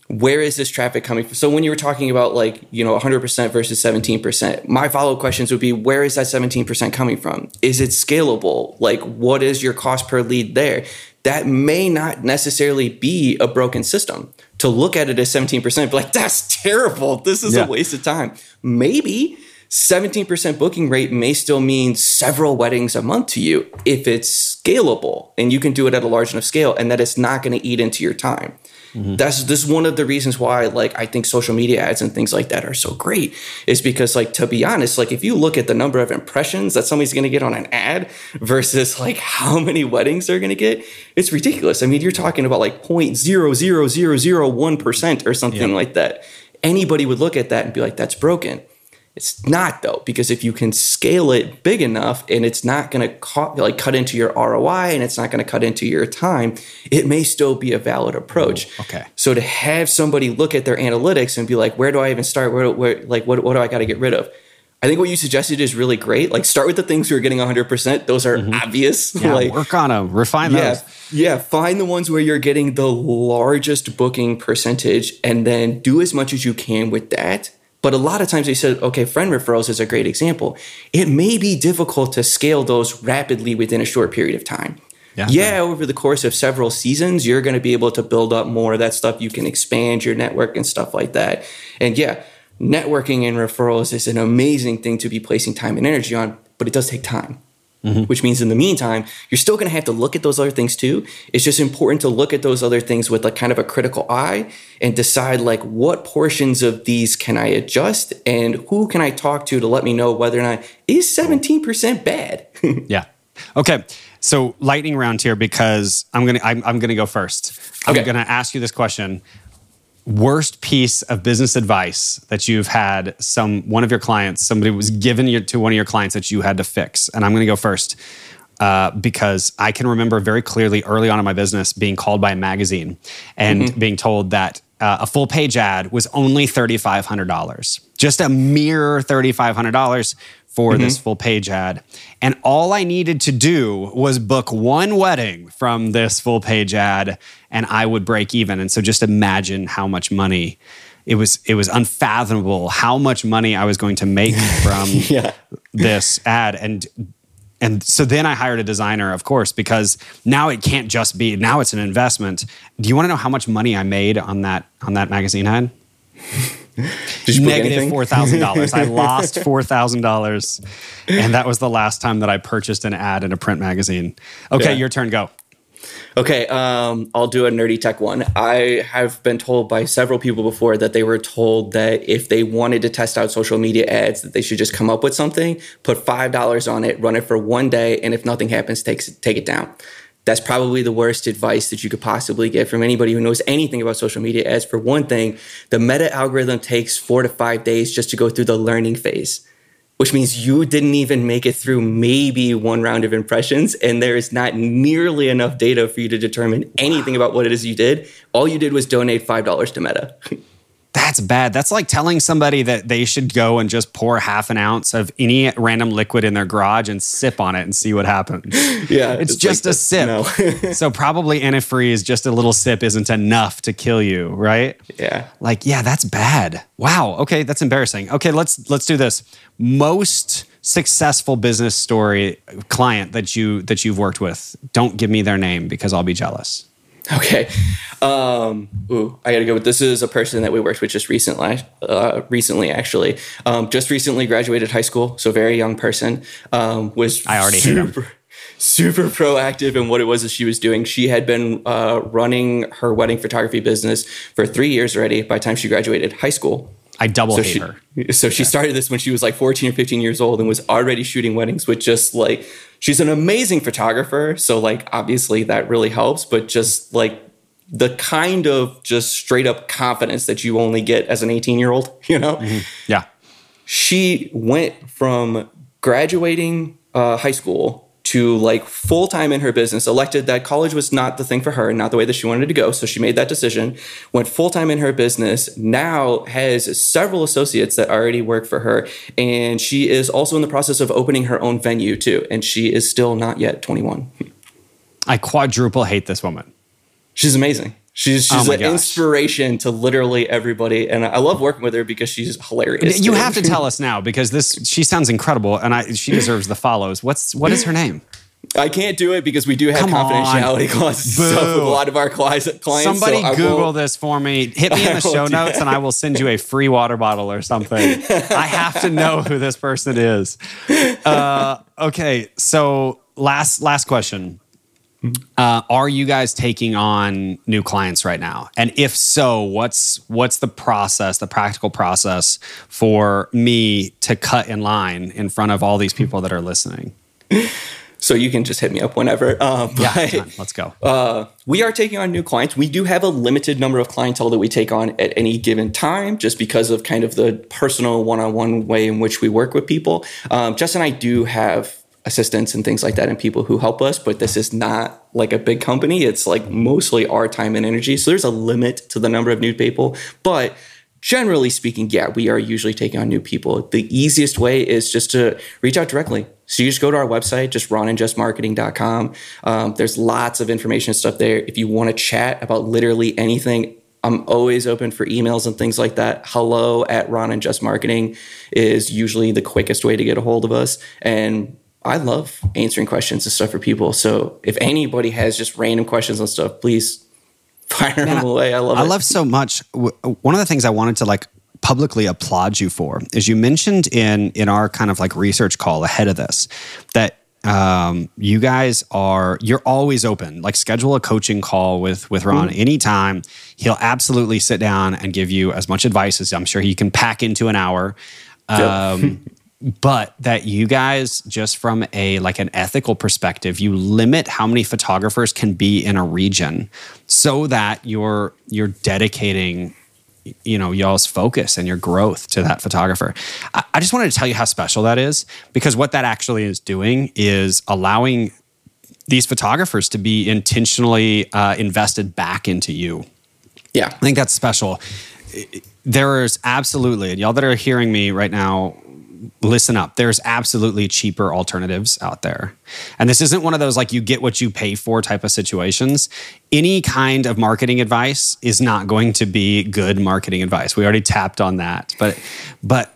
where is this traffic coming from? So when you were talking about like, you know, 100% versus 17%, my follow-up questions would be where is that 17% coming from? Is it scalable? Like what is your cost per lead there? That may not necessarily be a broken system. To look at it as 17%, be like, that's terrible. This is yeah. a waste of time. Maybe 17% booking rate may still mean several weddings a month to you if it's scalable and you can do it at a large enough scale and that it's not going to eat into your time. Mm-hmm. That's this is one of the reasons why like I think social media ads and things like that are so great is because like to be honest like if you look at the number of impressions that somebody's going to get on an ad versus like how many weddings they're going to get it's ridiculous. I mean you're talking about like 0.00001% or something yeah. like that. Anybody would look at that and be like that's broken. It's not though, because if you can scale it big enough and it's not going to cut, like cut into your ROI and it's not going to cut into your time, it may still be a valid approach. Ooh, okay. So to have somebody look at their analytics and be like, where do I even start? Where, where like what, what do I got to get rid of? I think what you suggested is really great. Like start with the things you're getting 100%. Those are mm-hmm. obvious. Yeah, like work on them, refine yeah, those. Yeah, find the ones where you're getting the largest booking percentage and then do as much as you can with that but a lot of times they said, okay, friend referrals is a great example. It may be difficult to scale those rapidly within a short period of time. Yeah, yeah, over the course of several seasons, you're going to be able to build up more of that stuff. You can expand your network and stuff like that. And yeah, networking and referrals is an amazing thing to be placing time and energy on, but it does take time. Mm-hmm. Which means in the meantime, you're still going to have to look at those other things too. It's just important to look at those other things with like kind of a critical eye and decide like what portions of these can I adjust and who can I talk to to let me know whether or not is 17% bad. yeah. Okay. So lightning round here because I'm gonna I'm, I'm gonna go first. I'm okay. gonna ask you this question worst piece of business advice that you've had some one of your clients somebody was given you to one of your clients that you had to fix and i'm going to go first uh, because i can remember very clearly early on in my business being called by a magazine and mm-hmm. being told that uh, a full page ad was only $3500 just a mere $3500 for mm-hmm. this full page ad. And all I needed to do was book one wedding from this full page ad and I would break even. And so just imagine how much money it was it was unfathomable how much money I was going to make from yeah. this ad and and so then I hired a designer, of course, because now it can't just be now it's an investment. Do you want to know how much money I made on that on that magazine ad? Negative four thousand dollars. I lost four thousand dollars, and that was the last time that I purchased an ad in a print magazine. Okay, yeah. your turn. Go. Okay, um, I'll do a nerdy tech one. I have been told by several people before that they were told that if they wanted to test out social media ads, that they should just come up with something, put five dollars on it, run it for one day, and if nothing happens, take take it down. That's probably the worst advice that you could possibly get from anybody who knows anything about social media. As for one thing, the meta algorithm takes four to five days just to go through the learning phase, which means you didn't even make it through maybe one round of impressions. And there is not nearly enough data for you to determine anything about what it is you did. All you did was donate $5 to Meta. That's bad. That's like telling somebody that they should go and just pour half an ounce of any random liquid in their garage and sip on it and see what happens. Yeah. It's, just like a sip. No. so probably antifreeze, just a little sip isn't enough to kill you, right? Yeah. Like, yeah, that's bad. Wow. Okay, that's embarrassing. Okay, let's let's do this. Most successful business story client that you that you've worked with. Don't give me their name because I'll be jealous. Okay. Um, ooh, I gotta go. This is a person that we worked with just recently. Uh, recently, actually, um, just recently graduated high school, so very young person. Um, was I already super, super proactive in what it was that she was doing. She had been uh, running her wedding photography business for three years already. By the time she graduated high school, I double so hate she, her. So she started this when she was like 14 or 15 years old and was already shooting weddings with just like she's an amazing photographer. So like obviously that really helps, but just like the kind of just straight up confidence that you only get as an 18 year old, you know? Mm-hmm. Yeah. She went from graduating uh, high school to like full time in her business, elected that college was not the thing for her, not the way that she wanted to go. So she made that decision, went full time in her business, now has several associates that already work for her. And she is also in the process of opening her own venue too. And she is still not yet 21. I quadruple hate this woman. She's amazing. She's she's oh an gosh. inspiration to literally everybody, and I love working with her because she's hilarious. You have to tell us now because this she sounds incredible, and I she deserves the follows. What's what is her name? I can't do it because we do have Come confidentiality clauses with a lot of our clients. Somebody so Google this for me. Hit me in the show notes, and I will send you a free water bottle or something. I have to know who this person is. Uh, okay, so last last question. Uh, are you guys taking on new clients right now? And if so, what's what's the process, the practical process for me to cut in line in front of all these people that are listening? So you can just hit me up whenever. Uh, yeah, let's go. Uh, we are taking on new clients. We do have a limited number of clientele that we take on at any given time, just because of kind of the personal one-on-one way in which we work with people. Um, Jess and I do have assistants and things like that and people who help us but this is not like a big company. It's like mostly our time and energy. So there's a limit to the number of new people. But generally speaking yeah we are usually taking on new people. The easiest way is just to reach out directly. So you just go to our website just ronandjessmarketing.com um, there's lots of information and stuff there. If you want to chat about literally anything I'm always open for emails and things like that. Hello at Ron and Jess Marketing is usually the quickest way to get a hold of us. And I love answering questions and stuff for people. So if anybody has just random questions and stuff, please fire Man, them away. I love I it. love so much. One of the things I wanted to like publicly applaud you for is you mentioned in in our kind of like research call ahead of this that um, you guys are you're always open like schedule a coaching call with with ron mm-hmm. anytime he'll absolutely sit down and give you as much advice as i'm sure he can pack into an hour um, but that you guys just from a like an ethical perspective you limit how many photographers can be in a region so that you're you're dedicating you know y'all's focus and your growth to that photographer. I, I just wanted to tell you how special that is because what that actually is doing is allowing these photographers to be intentionally uh, invested back into you. Yeah. I think that's special. There is absolutely and y'all that are hearing me right now listen up. There's absolutely cheaper alternatives out there. And this isn't one of those like you get what you pay for type of situations. Any kind of marketing advice is not going to be good marketing advice. We already tapped on that. But but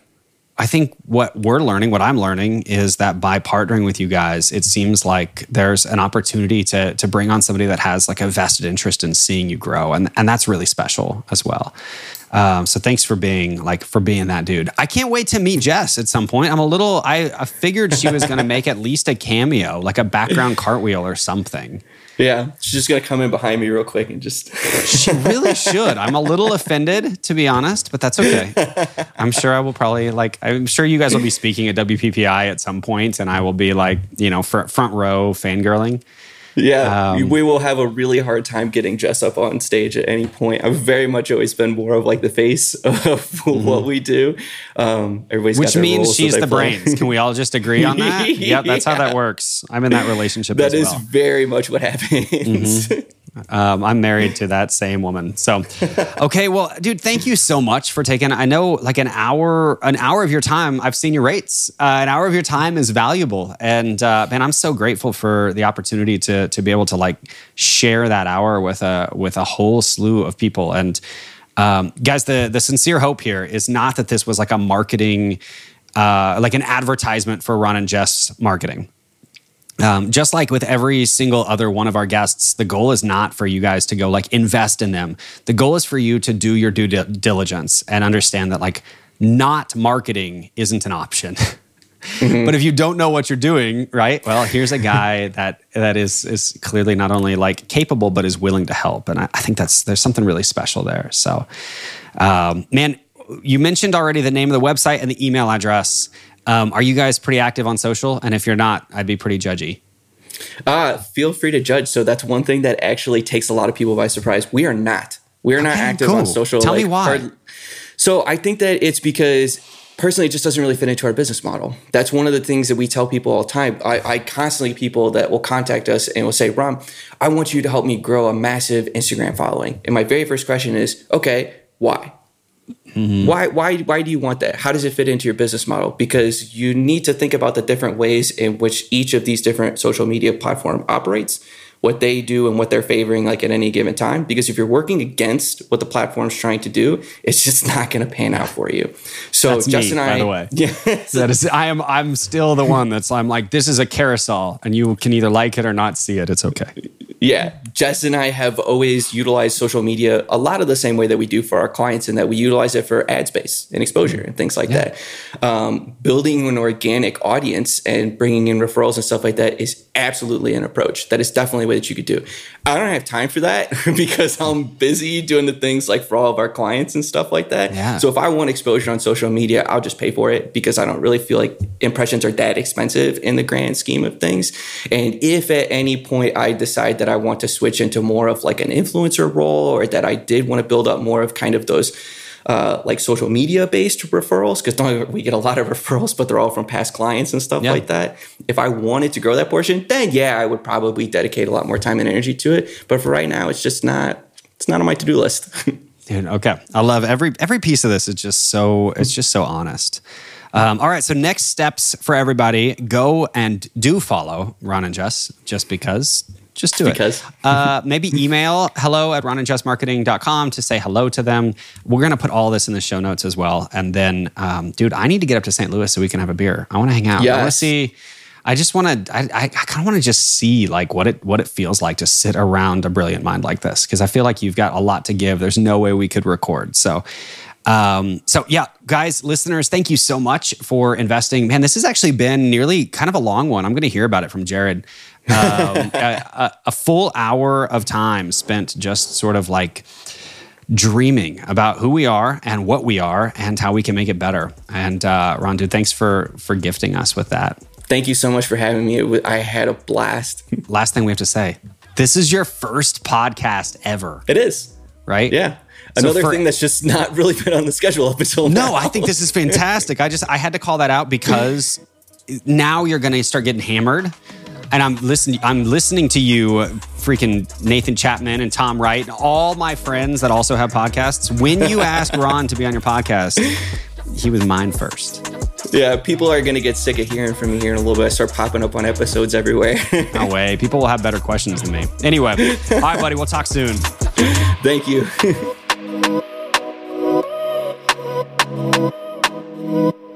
I think what we're learning, what I'm learning is that by partnering with you guys, it seems like there's an opportunity to to bring on somebody that has like a vested interest in seeing you grow. And and that's really special as well. Um, so thanks for being like for being that dude. I can't wait to meet Jess at some point. I'm a little. I, I figured she was going to make at least a cameo, like a background cartwheel or something. Yeah, she's just gonna come in behind me real quick and just. she really should. I'm a little offended, to be honest, but that's okay. I'm sure I will probably like. I'm sure you guys will be speaking at WPPI at some point, and I will be like, you know, front front row fangirling. Yeah, um, we will have a really hard time getting Jess up on stage at any point. I've very much always been more of like the face of mm-hmm. what we do. Um, everybody's which means she's the play. brains. Can we all just agree on that? yep, that's yeah. how that works. I'm in that relationship. That is well. very much what happens. Mm-hmm. Um, I'm married to that same woman. So, okay, well, dude, thank you so much for taking. I know, like an hour, an hour of your time. I've seen your rates. Uh, an hour of your time is valuable, and uh, man, I'm so grateful for the opportunity to to be able to like share that hour with a with a whole slew of people. And um, guys, the the sincere hope here is not that this was like a marketing, uh, like an advertisement for Ron and Jess marketing um, just like with every single other one of our guests, the goal is not for you guys to go like invest in them. The goal is for you to do your due diligence and understand that like not marketing isn't an option. Mm-hmm. but if you don't know what you're doing, right? Well, here's a guy that that is is clearly not only like capable but is willing to help, and I, I think that's there's something really special there. So, um, man, you mentioned already the name of the website and the email address. Um, are you guys pretty active on social? And if you're not, I'd be pretty judgy. Uh, feel free to judge. So that's one thing that actually takes a lot of people by surprise. We are not. We are okay, not active cool. on social. Tell like, me why. So I think that it's because personally it just doesn't really fit into our business model that's one of the things that we tell people all the time i, I constantly people that will contact us and will say ron i want you to help me grow a massive instagram following and my very first question is okay why Mm-hmm. Why why why do you want that? How does it fit into your business model? Because you need to think about the different ways in which each of these different social media platform operates, what they do and what they're favoring like at any given time. Because if you're working against what the platform's trying to do, it's just not going to pan out for you. So that's Jess and, me, I, by the way, yeah, that is I am I'm still the one that's I'm like this is a carousel, and you can either like it or not see it. It's okay. Yeah, Jess and I have always utilized social media a lot of the same way that we do for our clients, and that we utilize it for ad space and exposure and things like yeah. that. Um, building an organic audience and bringing in referrals and stuff like that is absolutely an approach. That is definitely a way that you could do. I don't have time for that because I'm busy doing the things like for all of our clients and stuff like that. Yeah. So if I want exposure on social media, I'll just pay for it because I don't really feel like impressions are that expensive in the grand scheme of things. And if at any point I decide that that I want to switch into more of like an influencer role or that I did want to build up more of kind of those uh, like social media based referrals because we get a lot of referrals, but they're all from past clients and stuff yeah. like that. If I wanted to grow that portion, then yeah, I would probably dedicate a lot more time and energy to it. But for right now, it's just not it's not on my to do list. Dude, okay, I love every every piece of this. Is just so it's just so honest. Um, all right, so next steps for everybody: go and do follow Ron and Jess, just because just do because. it. uh, maybe email hello at ronandjessmarketing.com to say hello to them. We're going to put all this in the show notes as well. And then, um, dude, I need to get up to St. Louis so we can have a beer. I want to hang out. Yes. I want to see. I just want to. I, I, I kind of want to just see like what it what it feels like to sit around a brilliant mind like this because I feel like you've got a lot to give. There's no way we could record. So um, so yeah, guys, listeners, thank you so much for investing. Man, this has actually been nearly kind of a long one. I'm going to hear about it from Jared. Um, a, a, full hour of time spent just sort of like dreaming about who we are and what we are and how we can make it better. And uh, Ron, dude, thanks for for gifting us with that. Thank you so much for having me. I had a blast. Last thing we have to say: this is your first podcast ever. It is right. Yeah. Another so for, thing that's just not really been on the schedule up until now. No, I think this is fantastic. I just I had to call that out because now you're going to start getting hammered. And I'm listening. I'm listening to you, uh, freaking Nathan Chapman and Tom Wright, and all my friends that also have podcasts. When you asked Ron to be on your podcast, he was mine first. Yeah, people are going to get sick of hearing from me here in a little bit. I start popping up on episodes everywhere. no way. People will have better questions than me. Anyway, all right, buddy. We'll talk soon. Thank you. Thank you.